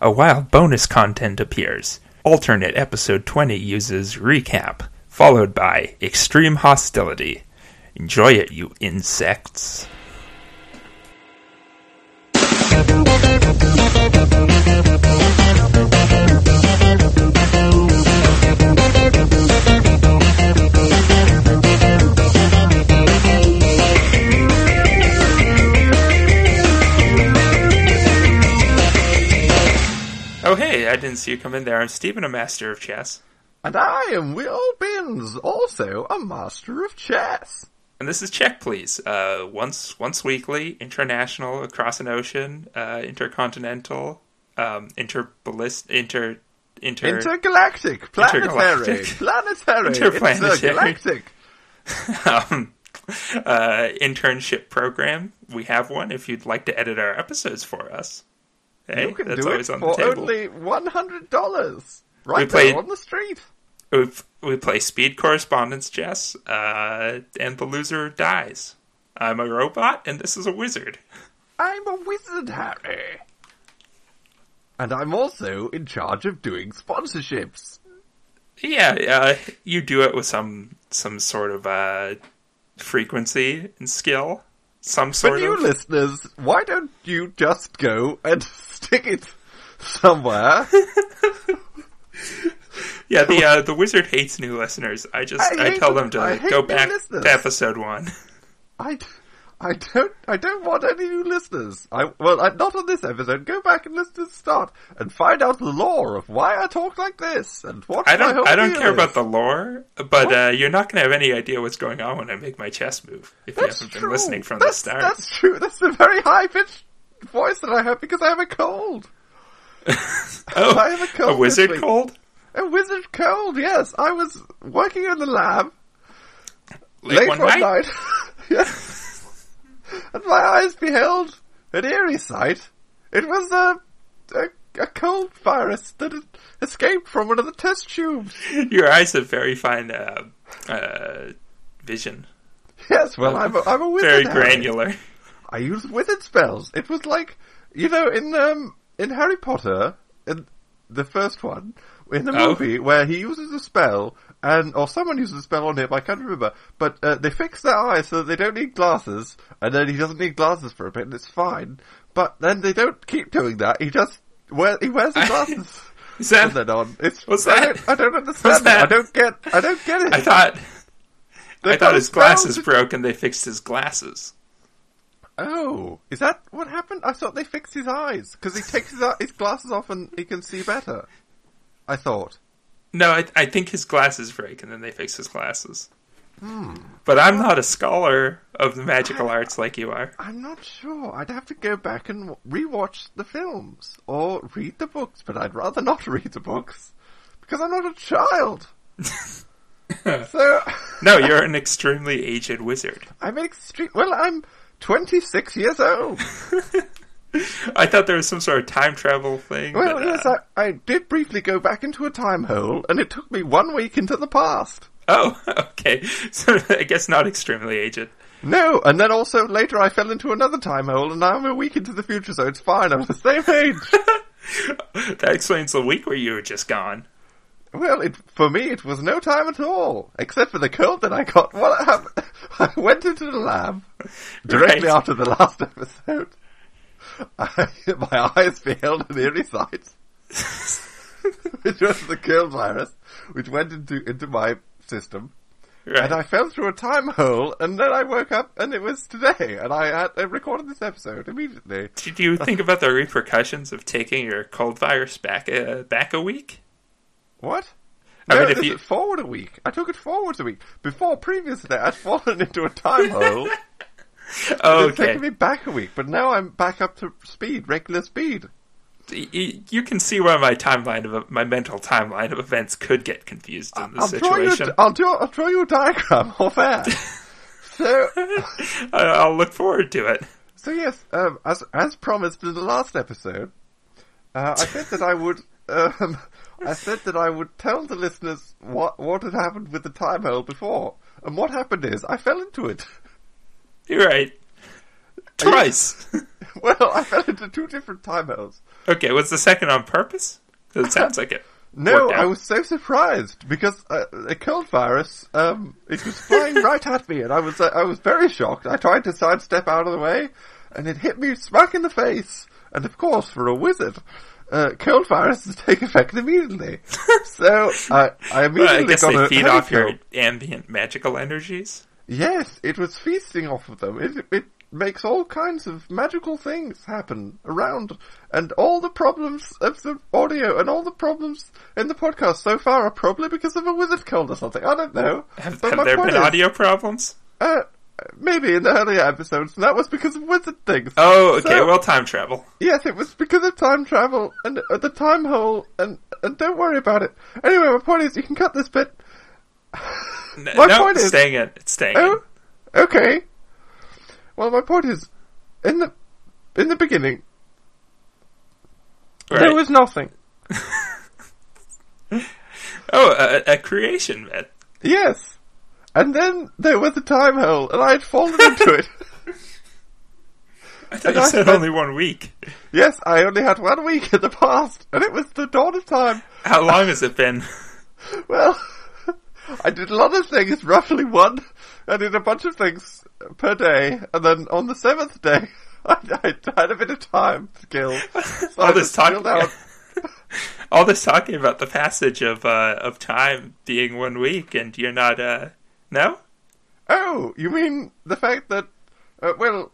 a wild bonus content appears. Alternate episode 20 uses recap, followed by extreme hostility. Enjoy it, you insects. I didn't see you come in there. I'm Stephen, a master of chess. And I am Will Binns, also a master of chess. And this is Check Please. Uh, once once weekly, international, across an ocean, uh, intercontinental, um, interballist, inter, inter, Intergalactic, planetary, planetary, Interplanetary. intergalactic. um, uh, internship program. We have one. If you'd like to edit our episodes for us, hey, you can that's do it always on the for table. only one hundred dollars, right played- there on the street. We we play speed correspondence chess, uh, and the loser dies. I'm a robot, and this is a wizard. I'm a wizard, Harry, and I'm also in charge of doing sponsorships. Yeah, uh, you do it with some some sort of uh, frequency and skill, some For sort new of. listeners, why don't you just go and stick it somewhere? Yeah, the uh, the wizard hates new listeners. I just I I, tell them- them I to go back listeners. to episode one. I, I don't, I don't want any new listeners. I, well, I, not on this episode. Go back and listen to the start and find out the lore of why I talk like this and what I don't I don't care is. about the lore, but uh, you're not going to have any idea what's going on when I make my chess move if you haven't true. been listening from that's, the start. That's true. That's a very high pitched voice that I have because I have a cold. oh, I have a cold a wizard cold. A wizard cold. Yes, I was working in the lab Late, late one, one, night. night. yes. And my eyes beheld an eerie sight. It was a, a, a cold virus that had escaped from one of the test tubes. Your eyes have very fine uh, uh, vision, Yes, well, I'm a, I'm a wizard. very Harry. granular. I use wizard spells. It was like, you know, in um in Harry Potter, in the first one, in the Oh. movie where he uses a spell and or someone uses a spell on him, I can't remember, but uh, they fix their eyes so that they don't need glasses, and then he doesn't need glasses for a bit, and it's fine. But then they don't keep doing that. He just wear he wears the glasses. Is that? then on. It's What's I that? don't, I don't understand. That? I don't get. I don't get it. I thought They've I thought his glasses that- broke and they fixed his glasses. Oh, is that what happened? I thought they fixed his eyes because he takes his, his glasses off and he can see better. I thought. No, I, I think his glasses break and then they fix his glasses. Hmm. But I'm not a scholar of the magical arts like you are. I'm not sure. I'd have to go back and rewatch the films or read the books, but I'd rather not read the books because I'm not a child. so No, you're an extremely aged wizard. I'm extreme. Well, I'm 26 years old. I thought there was some sort of time travel thing. Well, but, yes, uh, I, I did briefly go back into a time hole, and it took me one week into the past. Oh, okay. So I guess not extremely aged. No, and then also later I fell into another time hole, and now I'm a week into the future, so it's fine. I'm the same age. That explains the week where you were just gone. well, it, for me, it was no time at all, except for the cold that I got. What happened? I went into the lab directly Right. after the last episode. I, my eyes beheld an eerie sight, which was the cold virus, which went into into my system. Right. And I fell through a time hole, and then I woke up, and it was today, and I had I recorded this episode immediately. Did you think about the repercussions of taking your cold virus back a, back a week? What? I No, mean, if you- forward a week. I took it forward a week. Before, previously, I'd fallen into a time hole. Oh, It's okay. taken me back a week, but now I'm back up to speed, regular speed. You can see where my timeline of my mental timeline of events could get confused in this I'll draw you. situation. A, I'll draw. I'll draw you a diagram of that. so, I'll look forward to it. so yes, um, as as promised in the last episode, uh, I said that I would. Um, I said that I would tell the listeners what what had happened with the time hole before, and what happened is I fell into it. You're right. Twice. well, I fell into two different time holes. Okay, was the second on purpose? 'Cause it sounds like it. No, out. I was so surprised because uh, a cold virus, um, it was flying right at me, and I was uh, I was very shocked. I tried to sidestep out of the way, and it hit me smack in the face. And of course, for a wizard, uh, cold viruses take effect immediately. so I I Well, I guess got they a feed off your cold. ambient magical energies. Yes, it was feasting off of them. It it makes all kinds of magical things happen around, and all the problems of the audio and all the problems in the podcast so far are probably because of a wizard cold or something. I don't know. Have, have there been is, audio problems? Uh, maybe in the earlier episodes, and that was because of wizard things. Oh, okay. So- well, time travel. Yes, it was because of time travel and uh, the time hole, and and don't worry about it. Anyway, my point is, you can cut this bit. My no, point it's is- staying in. It's staying Oh, okay. Well, my point is, in the in the beginning, in. there was nothing. Oh, a, a creation myth. Yes, and then there was a time hole, and I had fallen into it. I thought And you I said spent- only one week. yes, I only had one week in the past, and it was the dawn of time. How long has it been? Well, I did a lot of things, roughly one. I did a bunch of things per day, and then on the seventh day, I, I had a bit of time to kill. So all this talking, out. all this talking about the passage of uh, of time being one week, and you're not. uh No. Oh, you mean the fact that, uh, well,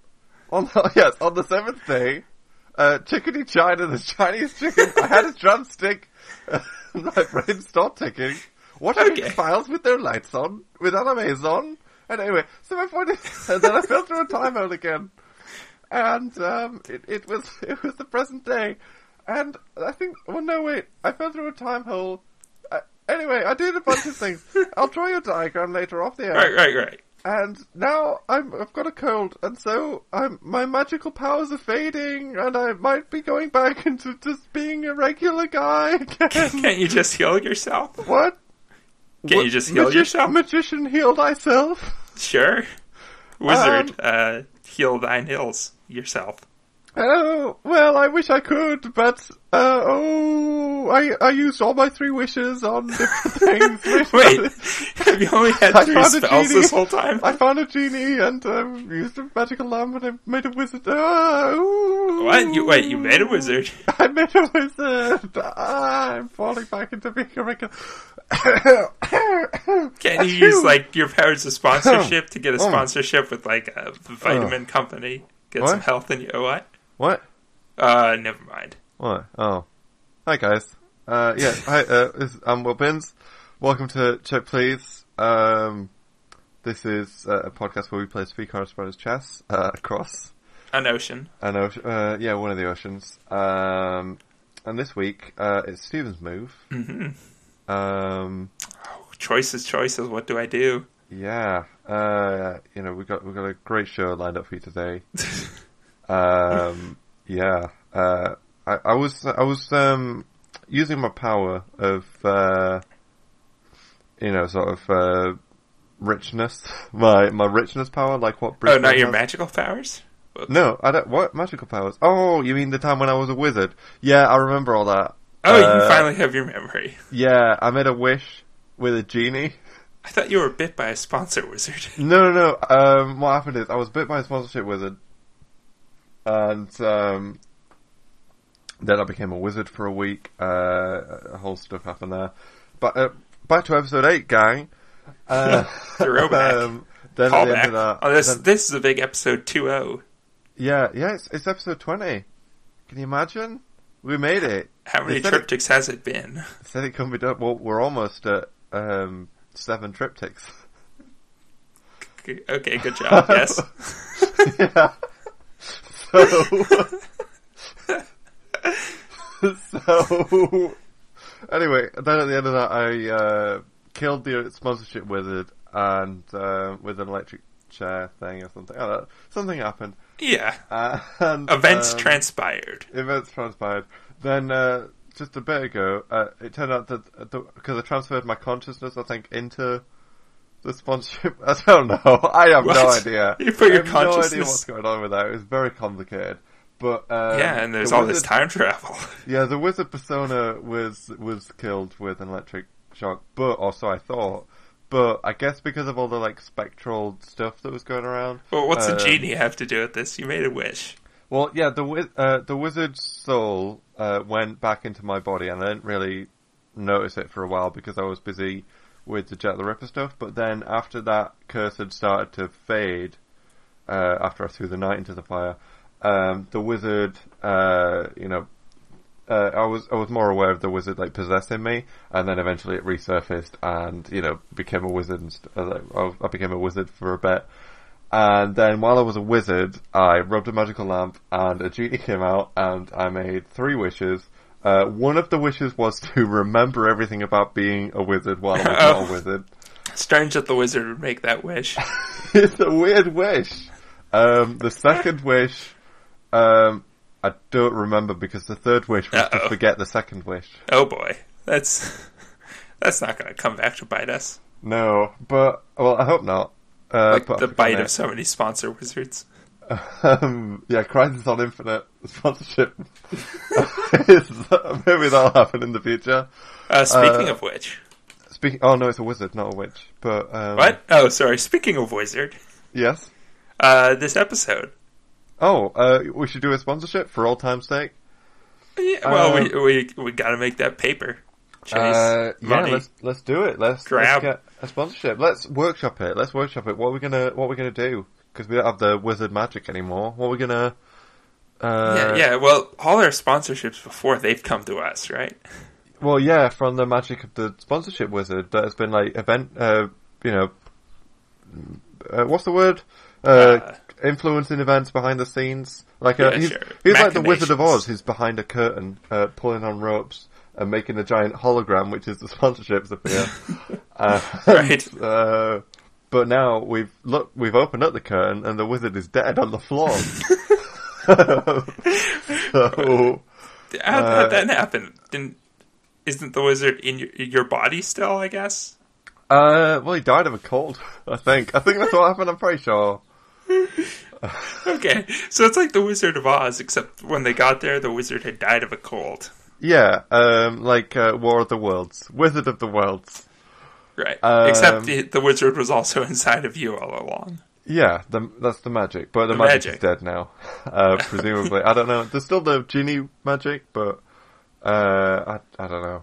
on the, yes, on the seventh day, uh, Chickadee China, the Chinese chicken, I had a drumstick, uh, my brain stopped ticking, watching Okay. files with their lights on, with animes on, and anyway, so my point is, and then I fell through a time hole again, and, um, it, it was, it was the present day, and I think, well no wait, I fell through a time hole, uh, anyway, I did a bunch of things, I'll draw you a diagram later off the air. Right, right, right. And now I'm, I've got a cold, and so I'm, my magical powers are fading, and I might be going back into just being a regular guy again. Can't you just heal yourself? what? Can't you just heal magi- yourself? Magician, heal thyself. Sure. Wizard, Um, uh, heal thine hills yourself. Oh, well, I wish I could, but, uh, oh, I, I used all my three wishes on different things. Wait, have you only had I three spells this whole time? I found a genie and um, used a magical lamp and I made a wizard. Oh, What? You wait? You made a wizard? I made a wizard. Ah, I'm falling back into being a regular. Can't you use like your powers of sponsorship to get a Oh. sponsorship with like a vitamin company? Get What? some health in you. What? What? Uh, never mind. What? Oh, hi guys. Uh, yeah, hi. Uh, this, I'm Will Bins. Welcome to Check Please. Um, this is uh, a podcast where we play Three Card Spreaders chess uh, across An ocean. an ocean. Uh, yeah, one of the oceans. Um, and this week uh, it's Steven's move. hmm Um, Choices, choices. What do I do? yeah, uh, you know we got we got a great show lined up for you today. Um, yeah, uh, I, I was I was um, using my power of uh, you know sort of uh, richness, my my richness power, like what. oh, Bruce not your has. magical powers. No, I don't. What magical powers? Oh, you mean the time when I was a wizard? Yeah, I remember all that. Oh, you Uh, finally have your memory. Yeah, I made a wish with a genie. I thought you were bit by a sponsor wizard. No, no, no. Um, what happened is I was bit by a sponsorship wizard, and um, then I became a wizard for a week. Uh, a whole stuff happened there. But uh, back to episode eight, gang. Uh, um, then at the end of that, Oh, this then- this is a big episode oh. 2-0. yeah, yeah, it's, it's episode twenty. Can you imagine? We made it. How many said it- triptychs has it been? Said it can be done. Well, we're almost at um, seven triptychs. Okay, good job. Yes. yeah. So. so. Anyway, then at the end of that, I uh, killed the sponsorship wizard and uh, with an electric chair thing or something. Know. Something happened. Yeah. Uh, and, Events um, transpired. events transpired. Then uh, just a bit ago, uh, it turned out that because I transferred my consciousness, I think, into the sponsorship. I don't know. I have no idea. You put your I have no idea what's going on with that. It was very complicated. But um, yeah, and there's the all this time travel. Yeah, the wizard persona was was killed with an electric shock, but also I thought. But I guess because of all the like spectral stuff that was going around. well, what's um, the genie have to do with this? You made a wish. Well, yeah, the uh, the wizard's soul uh, went back into my body, and I didn't really notice it for a while because I was busy with the Jack the Ripper stuff. But then after that curse had started to fade, uh, after I threw the knight into the fire, um, the wizard, uh, you know, uh, I was I was more aware of the wizard like possessing me, and then eventually it resurfaced and you know became a wizard. And st- uh, I- I became a wizard for a bit, and then while I was a wizard, I rubbed a magical lamp, and a genie came out, and I made three wishes. Uh, one of the wishes was to remember everything about being a wizard while I was not a wizard. Strange that the wizard would make that wish. it's a weird wish. Um, the second wish, um, I don't remember because the third wish was Uh-oh. to forget the second wish. oh boy, that's that's not going to come back to bite us. No, but well, I hope not. Uh, Like but the bite of so many sponsor wizards. Um, yeah, Crisis on Infinite sponsorship. is, maybe that'll happen in the future. Uh, speaking Uh, of which, Speaking, oh no, it's a wizard, not a witch. But um, what? Oh, sorry. Speaking of wizard, Yes. uh, this episode. Oh, uh, we should do a sponsorship for old time's sake. Yeah, well, Um, we we we got to make that paper. Chase Uh, yeah, money. let's let's do it. Let's, Grab. let's get a sponsorship. Let's workshop it. Let's workshop it. What are we gonna What are we gonna do? Because we don't have the wizard magic anymore. What are we gonna? Uh, yeah, yeah. Well, all our sponsorships before they've come to us, right? Well, yeah, from the magic of the sponsorship wizard that has been like event. Uh, you know, uh, what's the word? Uh, Uh, influencing events behind the scenes. Like uh, Yeah, he's, sure. he's like the Wizard of Oz, who's behind a curtain, uh, pulling on ropes and making a giant hologram, which is the sponsorships appear. uh, Right. Uh, but now we've look, we've opened up the curtain, and the wizard is dead on the floor. so, How Uh, did that happen? Didn't isn't the wizard in your, your body still? I guess. uh, well, he died of a cold. I think. I think that's what happened. I'm pretty sure. Okay, so it's like the Wizard of Oz, except when they got there, the wizard had died of a cold. Yeah, um, like uh, War of the Worlds, Wizard of the Worlds. Right. Um, except the, the wizard was also inside of you all along. Yeah, the, that's the magic, but the, The magic, magic. is dead now. Uh, presumably, I don't know. There's still the genie magic, but uh, I I don't know.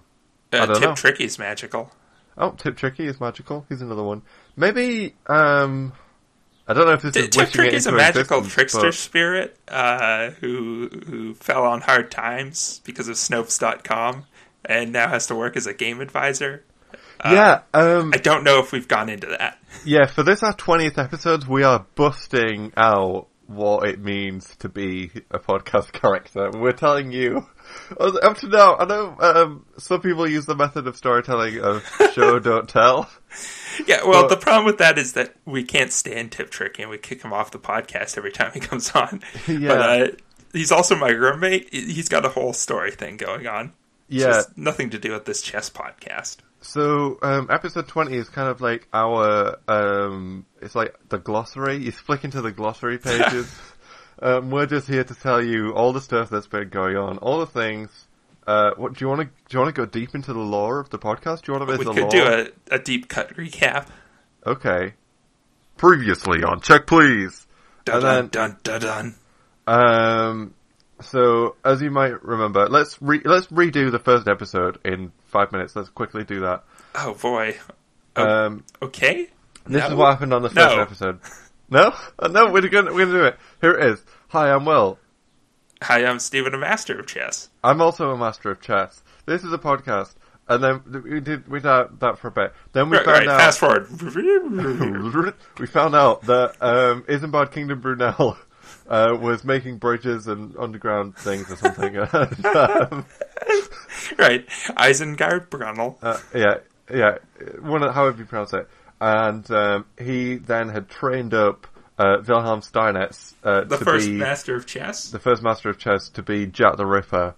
Uh, I don't Tip know. Tricky's magical. Oh, Tip Tricky is magical. He's another one. Maybe um, I don't know if this T- is Tip Tricky's a magical trickster but- spirit uh, who who fell on hard times because of Snopes.com and now has to work as a game advisor. Yeah, um, I don't know if we've gone into that. yeah. For this our twentieth episode, we are busting out what it means to be a podcast character. We're telling you. Up to now, I know um, some people use the method of storytelling of show don't tell. Yeah, well, But- the problem with that is that we can't stand Tip Trick and we kick him off the podcast every time he comes on. Yeah. But uh, he's also my roommate. He's got a whole story thing going on. Yeah. just nothing to do with this chess podcast. So, um, episode 20 is kind of like our, um, it's like the glossary. You flick into the glossary pages. um, we're just here to tell you all the stuff that's been going on, all the things. Uh, what, do you want to, do you want to go deep into the lore of the podcast? Do you want to We the could lore? do a, a deep cut recap. Okay. Previously on Check Please. Dun And then- dun dun dun. Um, so as you might remember, let's re- let's redo the first episode in five minutes. Let's quickly do that. Oh boy. Oh, Um, okay. This No. is what happened on the first No. episode. No, no, we're gonna we're gonna do it. Here it is. Hi, I'm Will. Hi, I'm Stephen, a master of chess. I'm also a master of chess. This is a podcast, and then we did we did that for a bit. Then we Right, found right, out fast forward. we found out that um, Isambard Kingdom Brunel uh, was making bridges and underground things or something. And, um, right. Isengard Brunel. uh, yeah, yeah, one however you pronounce it. And um, he then had trained up uh, Wilhelm Steinitz uh, the first be master of chess. the first master of chess to be Jack the Ripper,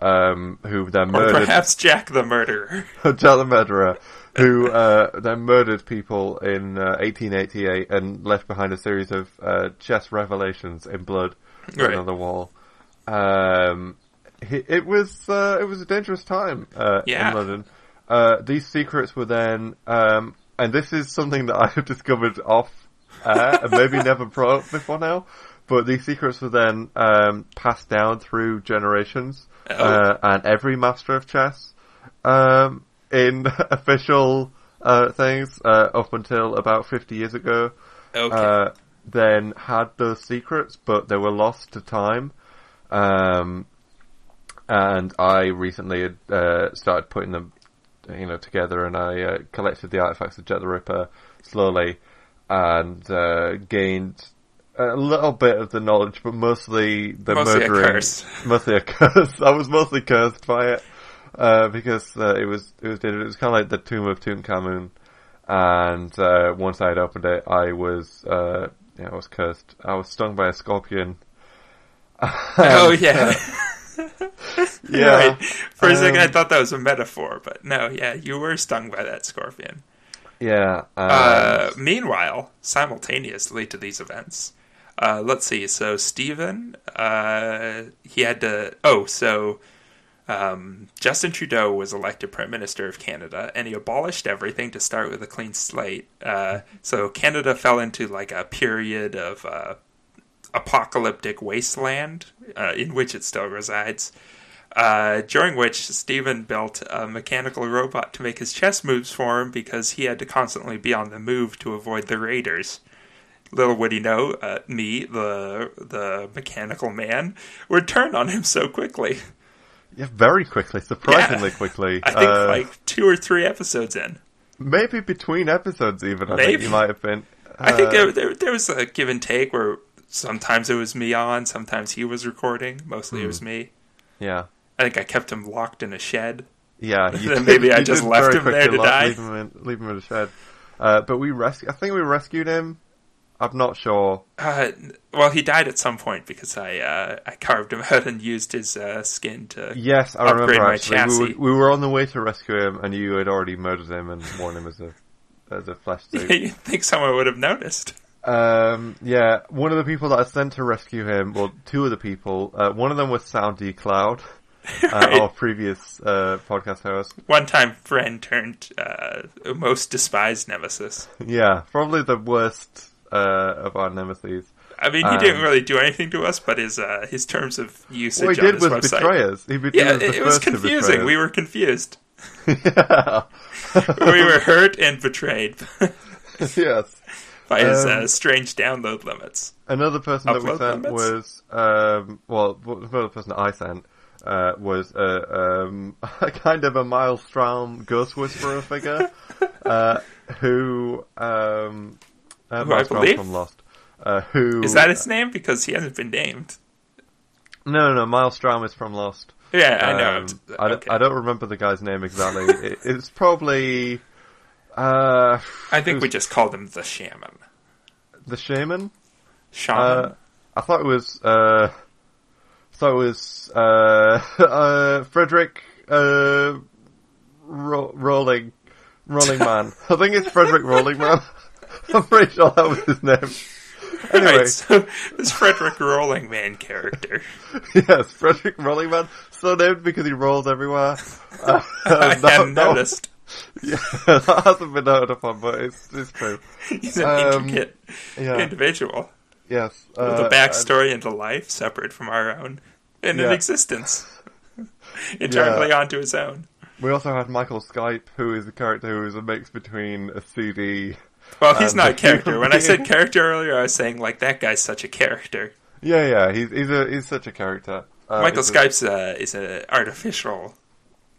um, who then or murdered perhaps Jack the Murderer. Jack the Murderer, who uh, then murdered people in uh, 1888 and left behind a series of uh, chess revelations in blood Right. on the wall. Um, he, it was uh, it was a dangerous time uh, Yeah. in London. Uh, these secrets were then, um, and this is something that I have discovered off air and maybe never brought up before now. But these secrets were then um, passed down through generations, Oh. uh, and every master of chess um, in official uh, things uh, up until about fifty years ago Okay. uh, then had those secrets, but they were lost to time. Um, and I recently had, uh, started putting them, you know, together, and I uh, collected the artifacts of Jack the Ripper slowly, and uh, gained a little bit of the knowledge, but mostly the Mostly a murdering, curse. mostly a curse. I was mostly cursed by it uh, because uh, it was it was it was kind of like the Tomb of Tutankhamun, and uh, once I had opened it, I was uh, yeah, I was cursed. I was stung by a scorpion. oh yeah. Yeah. Right. For a second, I Um, thought that was a metaphor, but no. Yeah, you were stung by that scorpion. Yeah. Uh, meanwhile, simultaneously to these events, uh, let's see. So Stephen, uh, he had to. Oh, so um, Justin Trudeau was elected Prime Minister of Canada, and he abolished everything to start with a clean slate. Uh, so Canada fell into like a period of uh, apocalyptic wasteland uh, in which it still resides. Uh, during which Stephen built a mechanical robot to make his chess moves for him because he had to constantly be on the move to avoid the raiders. Little would he know, uh, me, the the mechanical man, would turn on him so quickly. yeah, very quickly, surprisingly Yeah. quickly. I think Uh, like two or three episodes in. maybe between episodes, even. I think Maybe. you might have been. I think Uh, there, there there was a give and take where sometimes it was me on, sometimes he was recording. Mostly it was me. yeah. I think I kept him locked in a shed. Yeah, Then maybe I just left him there to lo- die. Leave him in, leave him in the shed. Uh, but we rescued. I think we rescued him. I'm not sure. Uh, well, he died at some point because I uh, I carved him out and used his uh, skin to. Yes, I Upgrade remember. my Actually, chassis. we were, we were on the way to rescue him, and you had already murdered him and worn him as a as a flesh suit. you think someone would have noticed? um, yeah, one of the people that I sent to rescue him, well, two of the people. Uh, one of them was Soundy Cloud, uh, Right. our previous uh, podcast host. One time, friend turned uh, most despised nemesis. Yeah, probably the worst uh, of our nemesis. I mean, he Um, didn't really do anything to us, but his uh, his terms of usage What he did was website. betray us. He, Yeah, was it, it was confusing. We were confused. yeah. we were hurt and betrayed yes. by his Um, uh, strange download limits. Another person that we sent limits? was, um, well, another person that I sent uh, was uh, um, a kind of a Miles Straume ghost whisperer figure uh, who, um, uh, Who I believe? from Lost. Uh, who Is that his name? Because he hasn't been named. No, no, no. Miles Straume is from Lost. Yeah, I know. Um, I, don't- I don't remember the guy's name exactly. it, it's probably uh, I think we just called him the shaman. the shaman. Shaman. Uh, I thought it was. Uh, thought it was uh, uh, Frederick uh, Ro- Rolling Rolling Man. I think it's Frederick Rolling Man. I'm pretty sure that was his name. Anyway, Right, so this Frederick Rolling Man character. yes, Frederick Rolling Man. So named because he rolls everywhere. Uh, I that- hadn't that- noticed. Yeah, that hasn't been noted upon, but it's it's true. He's an Um, intricate Yeah. individual Yes. with uh, a backstory into life separate from our own, and an existence entirely onto his own. We also had Michael Skype, who is a character who is a mix between a CD. Well, he's Um, not a character. When I said character earlier, I was saying like that guy's such a character. Yeah, yeah, he's he's a he's such a character. Uh, Michael he's a- Skype's uh, is an artificial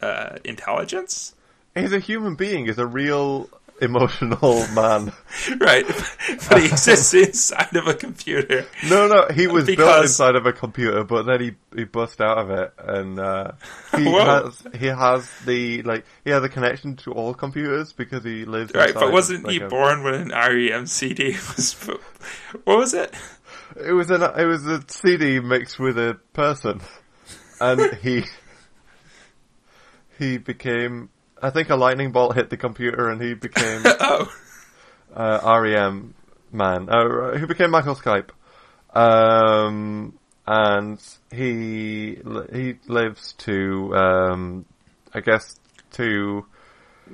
uh, intelligence, He's a human being. He's a real emotional man. right? but he exists inside of a computer. No, no, he was built inside of a computer, but then he he bust out of it, and uh, he has he has the like he has a connection to all computers because he lives Right, but wasn't like he a- born when an REM CD was? What was it? It was an it was a CD mixed with a person, and he he became. I think a lightning bolt hit the computer, and he became Oh, uh, REM man. Uh, he became Michael Skype, um, and he he lives to um, I guess to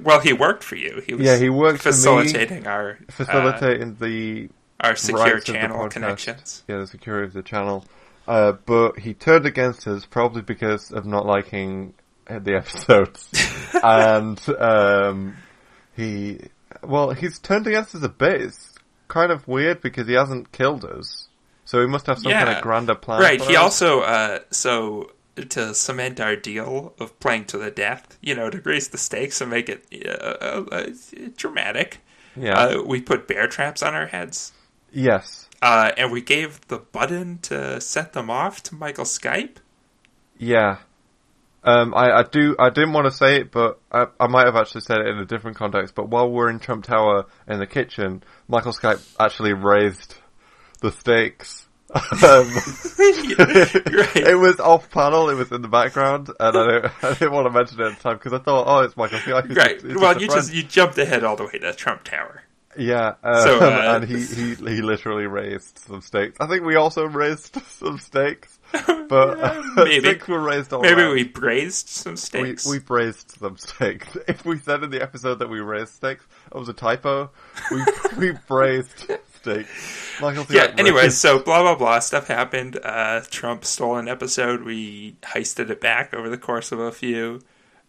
Well, he worked for you. He was Yeah, he worked for me, facilitating our uh, facilitating the our secure rights of the channel connections. yeah the security of the channel. Uh, but he turned against us probably because of not liking the episodes, and um, he well he's turned against us a bit. It's kind of weird because he hasn't killed us, so he must have some kind of grander plan. Right. He us. also uh, so to cement our deal of playing to the death, you know, to raise the stakes and make it uh, uh, uh, dramatic. yeah Uh, we put bear traps on our heads, yes uh, and we gave the button to set them off to Michael Skype. Yeah. Um, I, I do. I didn't want to say it, but I, I might have actually said it in a different context. But while we're in Trump Tower in the kitchen, Michael Skype actually raised the stakes. um, it was off panel. It was in the background, and I, I didn't want to mention it at the time because I thought, oh, it's Michael Skype. Right. just- Well, you friend. just you jumped ahead all the way to Trump Tower. yeah. Um, So, uh, and he, he he literally raised some stakes. I think we also raised some stakes, but Yeah, maybe. stakes were raised all Maybe around. we braised some We, steaks. we braised some steaks. If we said in the episode that we raised steaks, it was a typo. We we braised steaks. Michael yeah. Anyway, so blah blah blah stuff happened. Uh, Trump stole an episode. We heisted it back over the course of a few.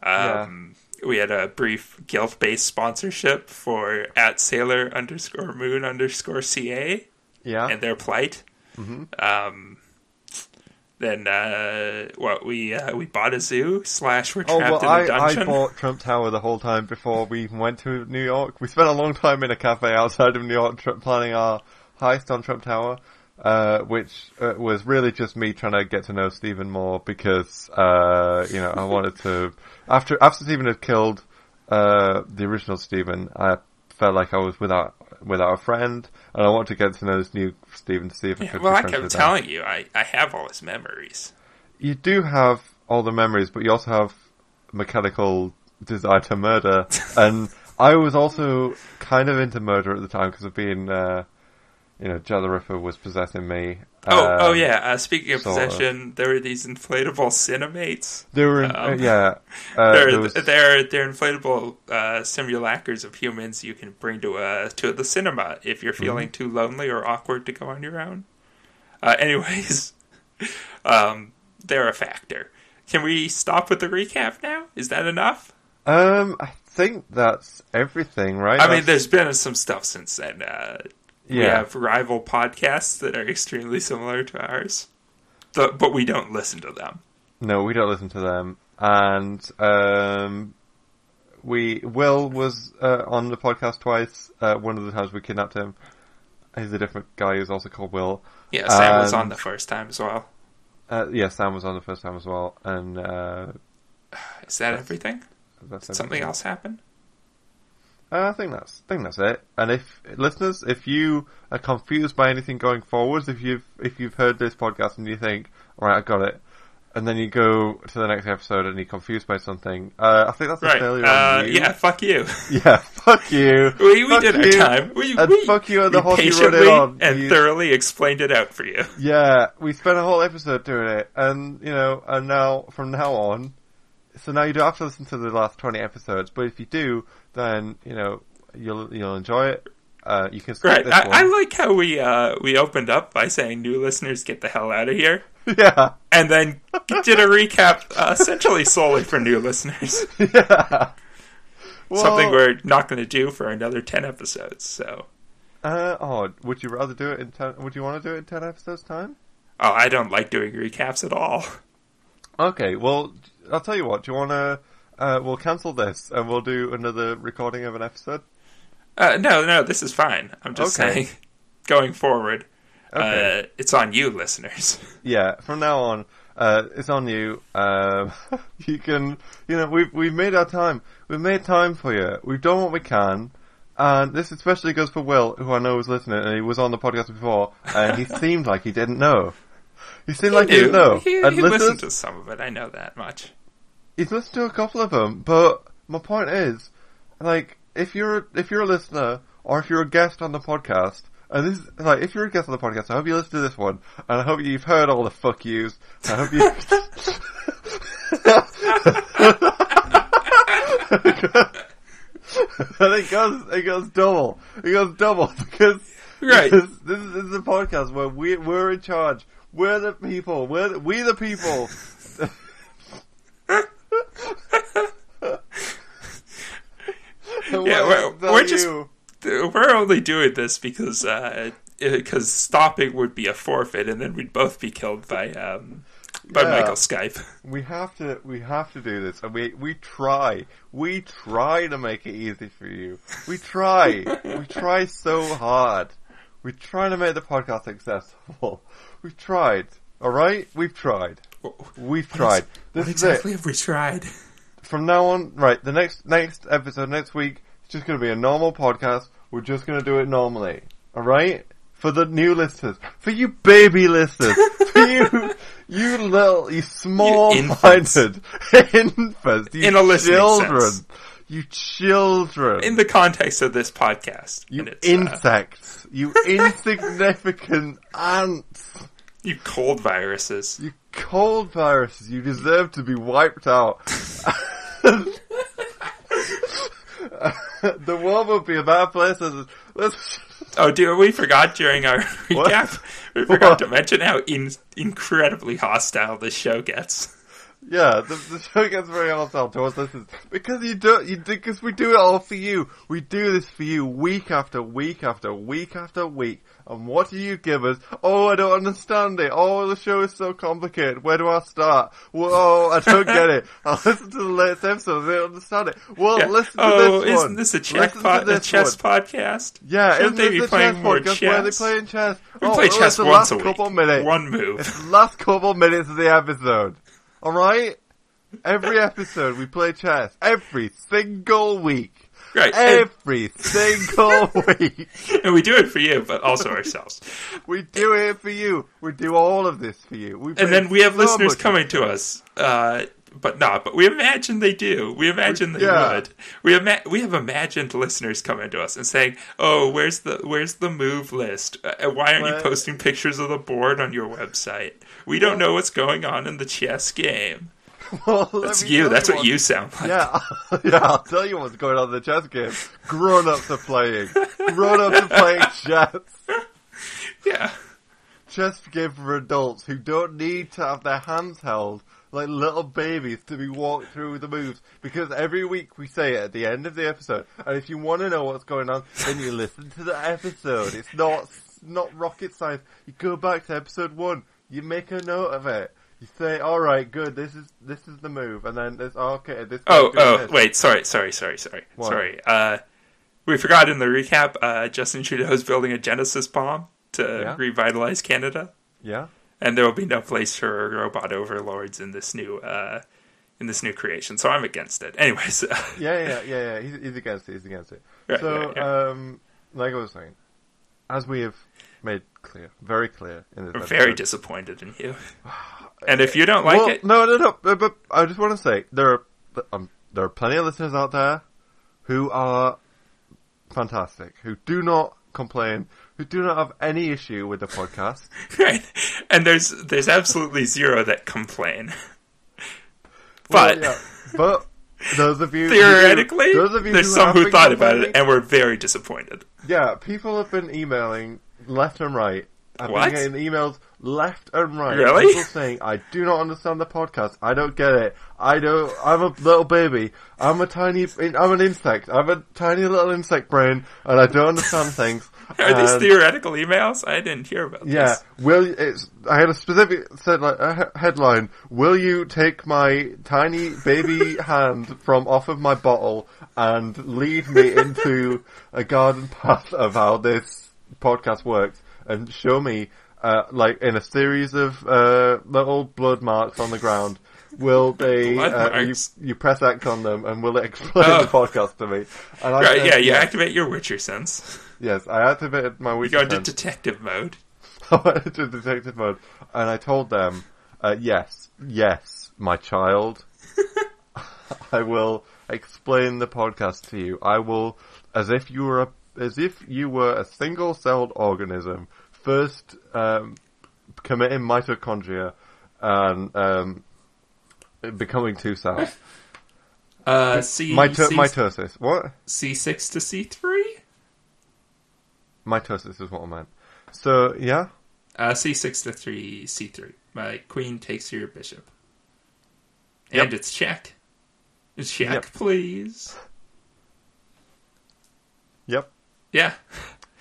Um, We had a brief guilt based sponsorship for at sailor underscore moon underscore ca yeah, and their plight. Mm-hmm. Um, then uh, what we uh, we bought a zoo slash we're Oh trapped well, I, in a I dungeon. I bought Trump Tower the whole time before we even went to New York. We spent a long time in a cafe outside of New York tr- planning our heist on Trump Tower, uh, which uh, was really just me trying to get to know Stephen more because uh, you know I wanted to after after Stephen had killed uh, the original Stephen, I felt like I was without without a friend, and I wanted to get to know this new Stephen to see if I Yeah, could. well, I kept with telling you, I, I have all his memories. you do have all the memories, but you also have mechanical desire to murder. and I was also kind of into murder at the time because of being, uh, you know, Ripper was possessing me. Oh, Um, oh yeah. Uh, speaking of of. possession, there were these inflatable cinemates. They were, in, Um, uh, yeah. Uh, they're, there was- they're they're inflatable uh, simulacrs of humans you can bring to a to the cinema if you're feeling Mm-hmm. too lonely or awkward to go on your own. Uh, anyways, um, they're a factor. Can we stop with the recap now? Is that enough? um, I think that's everything, right? I mean, there's been some stuff since then. We yeah. have rival podcasts that are extremely similar to ours, but we don't listen to them. No, we don't listen to them. And um, we Will was uh, on the podcast twice. Uh, one of the times we kidnapped him. He's a different guy who's also called Will. Yeah, Sam was on the first time as well. Uh, yeah, Sam was on the first time as well, and uh, Is that everything? that's Did something everything. else happen? Uh, I think that's I think that's it. And if listeners, if you are confused by anything going forwards, if you've if you've heard this podcast and you think, all right, I got it, and then you go to the next episode and you're confused by something, uh, I think that's a failure Uh, yeah, fuck you. yeah, fuck you. We, we Fuck did you. our time. We, And we, fuck you and the we horse you rode it on. and You- thoroughly explained it out for you. Yeah, we spent a whole episode doing it, and you know, and now from now on, so now you don't have to listen to the last twenty episodes. But if you do, then you know you'll you'll enjoy it. Uh, you can skip Right. I, I like how we uh, we opened up by saying new listeners get the hell out of here, yeah, and then did a recap uh, essentially solely for new listeners. yeah. Well, Something we're not going to do for another ten episodes. So, Uh, oh, would you rather do it in ten? Would you want to do it in ten episodes time? oh, I don't like doing recaps at all. Okay, well, I'll tell you what. Do you want to? Uh, we'll cancel this and we'll do another recording of an episode. Uh, no, no, this is fine. I'm just Okay. saying, going forward, Okay. uh, it's on you, listeners. Yeah, from now on, uh, it's on you. Um, you can, you know, we've we've made our time. We've made time for you. We've done what we can, and this especially goes for Will, who I know was listening, and he was on the podcast before, and he seemed like he didn't know. He seemed like he didn't know. He, and he listened to some of it. I know that much. He's listened to a couple of them, but my point is, like, if you're if you're a listener or if you're a guest on the podcast And this is, like, if you're a guest on the podcast, I hope you listen to this one, and I hope you've heard all the fuck yous. I hope you. and it goes, it goes double. It goes double because Right. This, this, is, this is a podcast where we we're in charge. We're the people. We're the, we the people. Yeah, we're- we're just- We're only doing this because uh, because stopping would be a forfeit, and then we'd both be killed by um, by Yeah. Michael Skype. We have to, we have to do this, and we we try, we try to make it easy for you. We try, we try so hard. We try to make the podcast accessible. We've tried, all right. We've tried. We've tried. This What is it. exactly have we tried? From now on, right? The next next episode next week it's just going to be a normal podcast. We're just going to do it normally, all right? For the new listeners, for you baby listeners, for you, you little, you small-minded infants, you In a listening children, sense. you children, In the context of this podcast, you uh, insects, you insignificant ants. you cold viruses. You cold viruses, you deserve to be wiped out. The world would be a bad place. Let's, Oh, dear, we forgot during our recap. We forgot to mention how in- incredibly hostile this show gets. yeah, the, the show gets very hostile towards listeners because you do you because we do it all for you. We do this for you week after week after week after week. And what do you give us? Oh, I don't understand it. Oh, the show is so complicated. Where do I start? Whoa, I don't get it. I'll listen to the latest episode. I don't understand it. Well, Yeah. listen to oh, this isn't this a chess, po- a chess one. podcast? Yeah, Shouldn't they this be playing chess more podcast where they chess? playing chess? We oh, play chess it's once last a week. couple minutes. One move. It's the last couple minutes of the episode. Alright? Every episode we play chess. Every single week. Right. And, Every single week. and we do it for you, but also ourselves. We do it for you. We do all of this for you. We And then we have so listeners coming to us, uh, but not. But we imagine they do. We imagine they Yeah. would. We ima- we have imagined listeners coming to us and saying, "Oh, where's the where's the move list? Uh, why aren't you posting pictures of the board on your website? We don't know what's going on in the chess game." Well, That's you. tell That's what you sound like. Yeah, yeah, I'll tell you what's going on in the chess game. Grown-ups are playing. Grown-ups are playing chess. Yeah. chess game for adults who don't need to have their hands held like little babies to be walked through the moves because every week we say it at the end of the episode and if you want to know what's going on then you listen to the episode it's not not rocket science you go back to episode one you make a note of it you say all right good this is this is the move and then there's okay this Oh, oh, this. wait. Sorry, sorry, sorry, sorry, What? sorry. Uh, we forgot in the recap. Uh, Justin Trudeau is building a Genesis bomb to Yeah. revitalize Canada. yeah and there will be no place for robot overlords in this new uh, in this new creation. So I'm against it. Anyways, yeah yeah yeah yeah he's, he's against it he's against it Right, so right, yeah. um like I was saying as we have made clear very clear in this I'm episode, very disappointed in you. And if you don't like well, it, No, no, no. But, but I just want to say there are um, there are plenty of listeners out there who are fantastic, who do not complain, who do not have any issue with the podcast. right? And there's there's absolutely zero that complain. Well, But yeah, but those of you who- theoretically, those of you there's who some who thought about it and were very disappointed. Yeah, people have been emailing left and right. I've What? been getting emails left and right. Really? People saying, I do not understand the podcast. I don't get it. I don't, I'm a little baby. I'm a tiny, I'm an insect. I'm a tiny little insect brain and I don't understand things. Are these And- theoretical emails? I didn't hear about yeah, this. will it's? I had a specific said like a headline. Will you take my tiny baby hand from off of my bottle and lead me into a garden path of how this podcast works and show me, uh, like in a series of uh, little blood marks on the ground. Will they? Uh, you, you press X on them, and will it explain Oh. the podcast to me? And I Right? said, Yeah, you yes, activate your Witcher sense. Yes, I activated my You go into detective mode. I went into detective mode, and I told them, uh, "Yes, yes, my child, I will explain the podcast to you. I will, as if you were a, as if you were a single-celled organism, first um, committing mitochondria and um, becoming two cells. Uh, C, Mito- C, mitosis. What? C6 to C3? Mitosis is what I meant. So yeah, Uh, C6 to 3, C3. My queen takes your bishop. Yep. And it's check. It's check, Yep. please. yep, Yeah.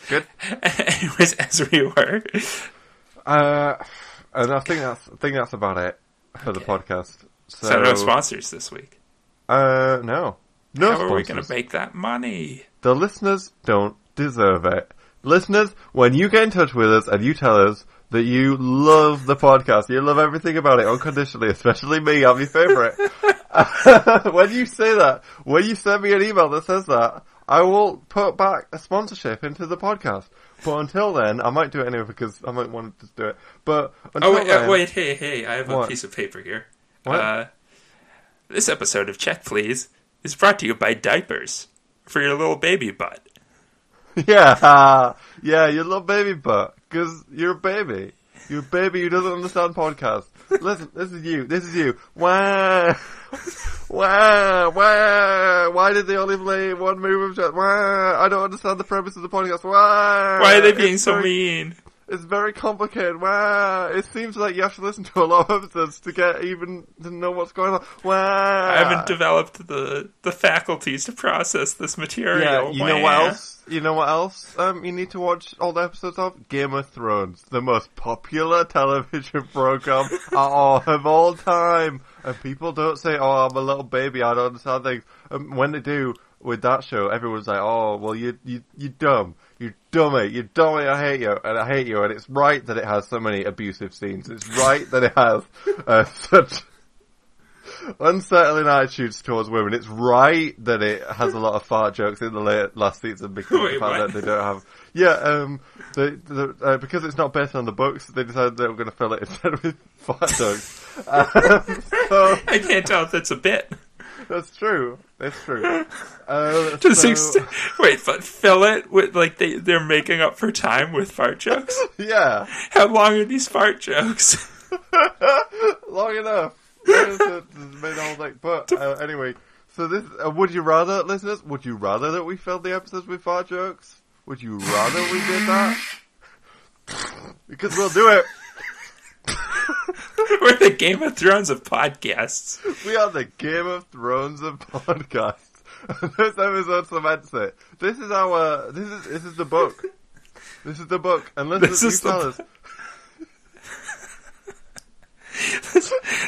good. Anyways, as we were. Uh, and I think that's I think that's about it for the podcast. So, So, no sponsors this week. Uh, no, no How are we going to make that money? The listeners don't deserve it. Listeners, when you get in touch with us and you tell us that you love the podcast, you love everything about it unconditionally, especially me, I'm your favourite. when you say that, when you send me an email that says that, I will put back a sponsorship into the podcast. But until then, I might do it anyway because I might want to just do it. But until Oh, wait, then, wait, hey, hey, I have a piece of paper here. What? Uh, this episode of Check Please is brought to you by diapers for your little baby butt. Yeah, yeah, you love baby butt because you're a baby. You're a baby who doesn't understand podcasts. Listen, this is you. This is you. Wah, wah, wah. Why did they only play one move of shot? Wah. I don't understand the premise of the podcast. Wah. Why are they being It's so very- mean? It's very complicated. Wah. It seems like you have to listen to a lot of episodes to get even to know what's going on. Wah. I haven't developed the, the faculties to process this material. Yeah, you know what else? You know what else? Um, you need to watch all the episodes of Game of Thrones, the most popular television program of of all time. And people don't say, "Oh, I'm a little baby, I don't understand things." Um, when they do with that show, everyone's like, "Oh, well, you you you dumb, you dummy, you dummy, I hate you, and I hate you." And it's right that it has so many abusive scenes. It's right that it has uh, such unsettling attitudes towards women. It's right that it has a lot of fart jokes in the late, last season because Wait, of the fact what? that they don't have. Yeah, um, uh, because it's not based on the books, they decided they were going to fill it instead with fart jokes. Um, so I can't tell if it's a bit. that's true. That's true. Uh, To so, wait, but fill it with like they they're making up for time with fart jokes. yeah, How long are these fart jokes? long enough. Made whole thing. But uh, anyway, so this uh, would you rather, listeners? Would you rather that we filled the episodes with fart jokes? Would you rather we did that? Because we'll do it. We're the Game of Thrones of podcasts. We are the Game of Thrones of podcasts. This episode cements it. This is our. This is this is the book. This is the book. And listen, you tell us.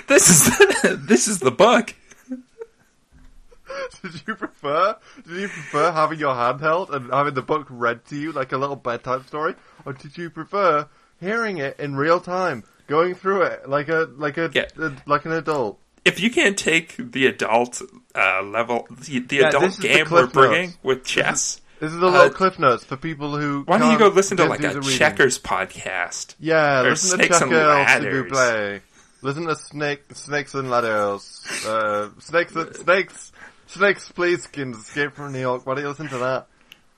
This is the, this is the book. Did you prefer? Did you prefer having your hand held and having the book read to you like a little bedtime story, or did you prefer hearing it in real time, going through it like a like a, Yeah. a- like an adult? If you can't take the adult uh, level, the, the Yeah, adult this is the game we're bringing Notes. with chess, This is a little Uh, cliff notes for people who. why don't you go listen to like a reading. checkers podcast? Yeah, listen to checkers Ladders. play. Listen to snake snakes and ladders. Uh, snakes and snakes. Snake Plissken escape from New York. Why don't you listen to that?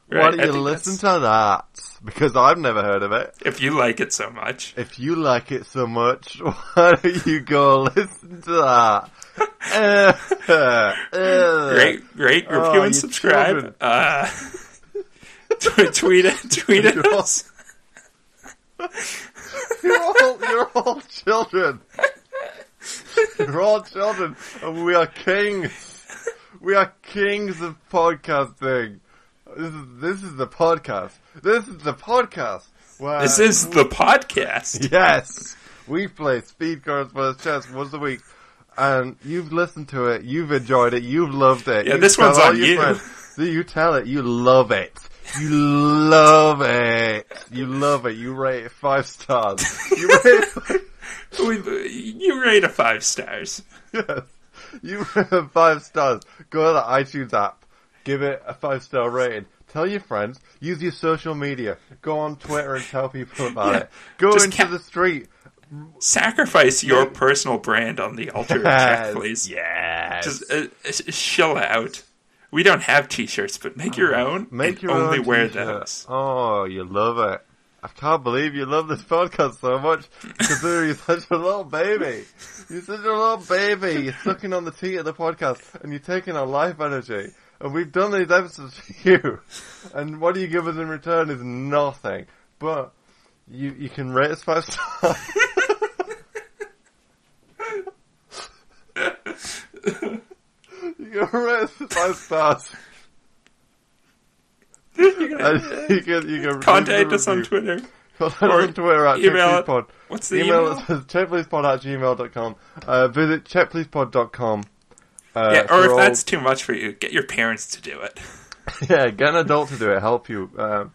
Why don't I you listen that's- to that? Because I've never heard of it. If you like it so much, If you like it so much, why don't you go listen to that? Uh, uh, great, great Oh, review you and subscribe. Uh, tweet, tweet it, tweet us. You're all, you're all children. You're all children, and we are kings. We are kings of podcasting. This is this is the podcast. This is the podcast. Where This is the podcast. yes. We play Speed Cards vs. Chess once a week, and you've listened to it. You've enjoyed it. You've loved it. Yeah, You this tell one's all on your you. So you tell it. You love it. You love it. You love it. You rate it five stars. You rate it We, you rate a five stars. Yes. You rate it five stars. Go to the iTunes app. Give it a five star rating. Tell your friends. Use your social media. Go on Twitter and tell people about Yeah. it. Go Just into ca- the street. Sacrifice your personal brand on the altar of check, please. Yes. Just uh, chill out. We don't have T-shirts, but make your own. Make and your only own wear t-shirt. those. Oh, you love it. I can't believe you love this podcast so much, considering you're such a little baby. You're such a little baby. You're sucking on the teat of the podcast, and you're taking our life energy. And we've done these episodes for you. And what do you give us in return is nothing. But you you can rate us five stars. you can rate us five stars. You can you can Contact us on. Twitter. Contact Or us on Twitter at checkpleasepod. What's the Email email? checkpleasepod at gmail.com. Uh, visit checkpleasepod.com. Uh, yeah, or if all- that's too much for you, get your parents to do it. yeah, get an adult to do it, help you. Um,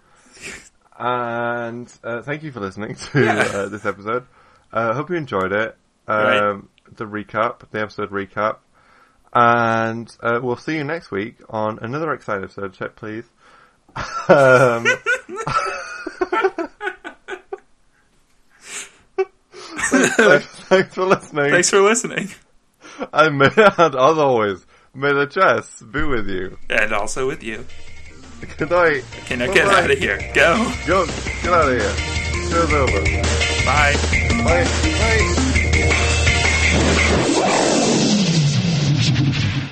and uh, thank you for listening to Yeah. uh, this episode. I uh, hope you enjoyed it. Um, Right. The recap, the episode recap. And uh, we'll see you next week on another exciting episode. Check, please. Um, thanks, thanks for listening. Thanks for listening, And, may, and as always, may the chess be with you. and also with you. Good night. Can I get out of here? Go. Go, get out of here. Show's over. Bye. Bye. Bye.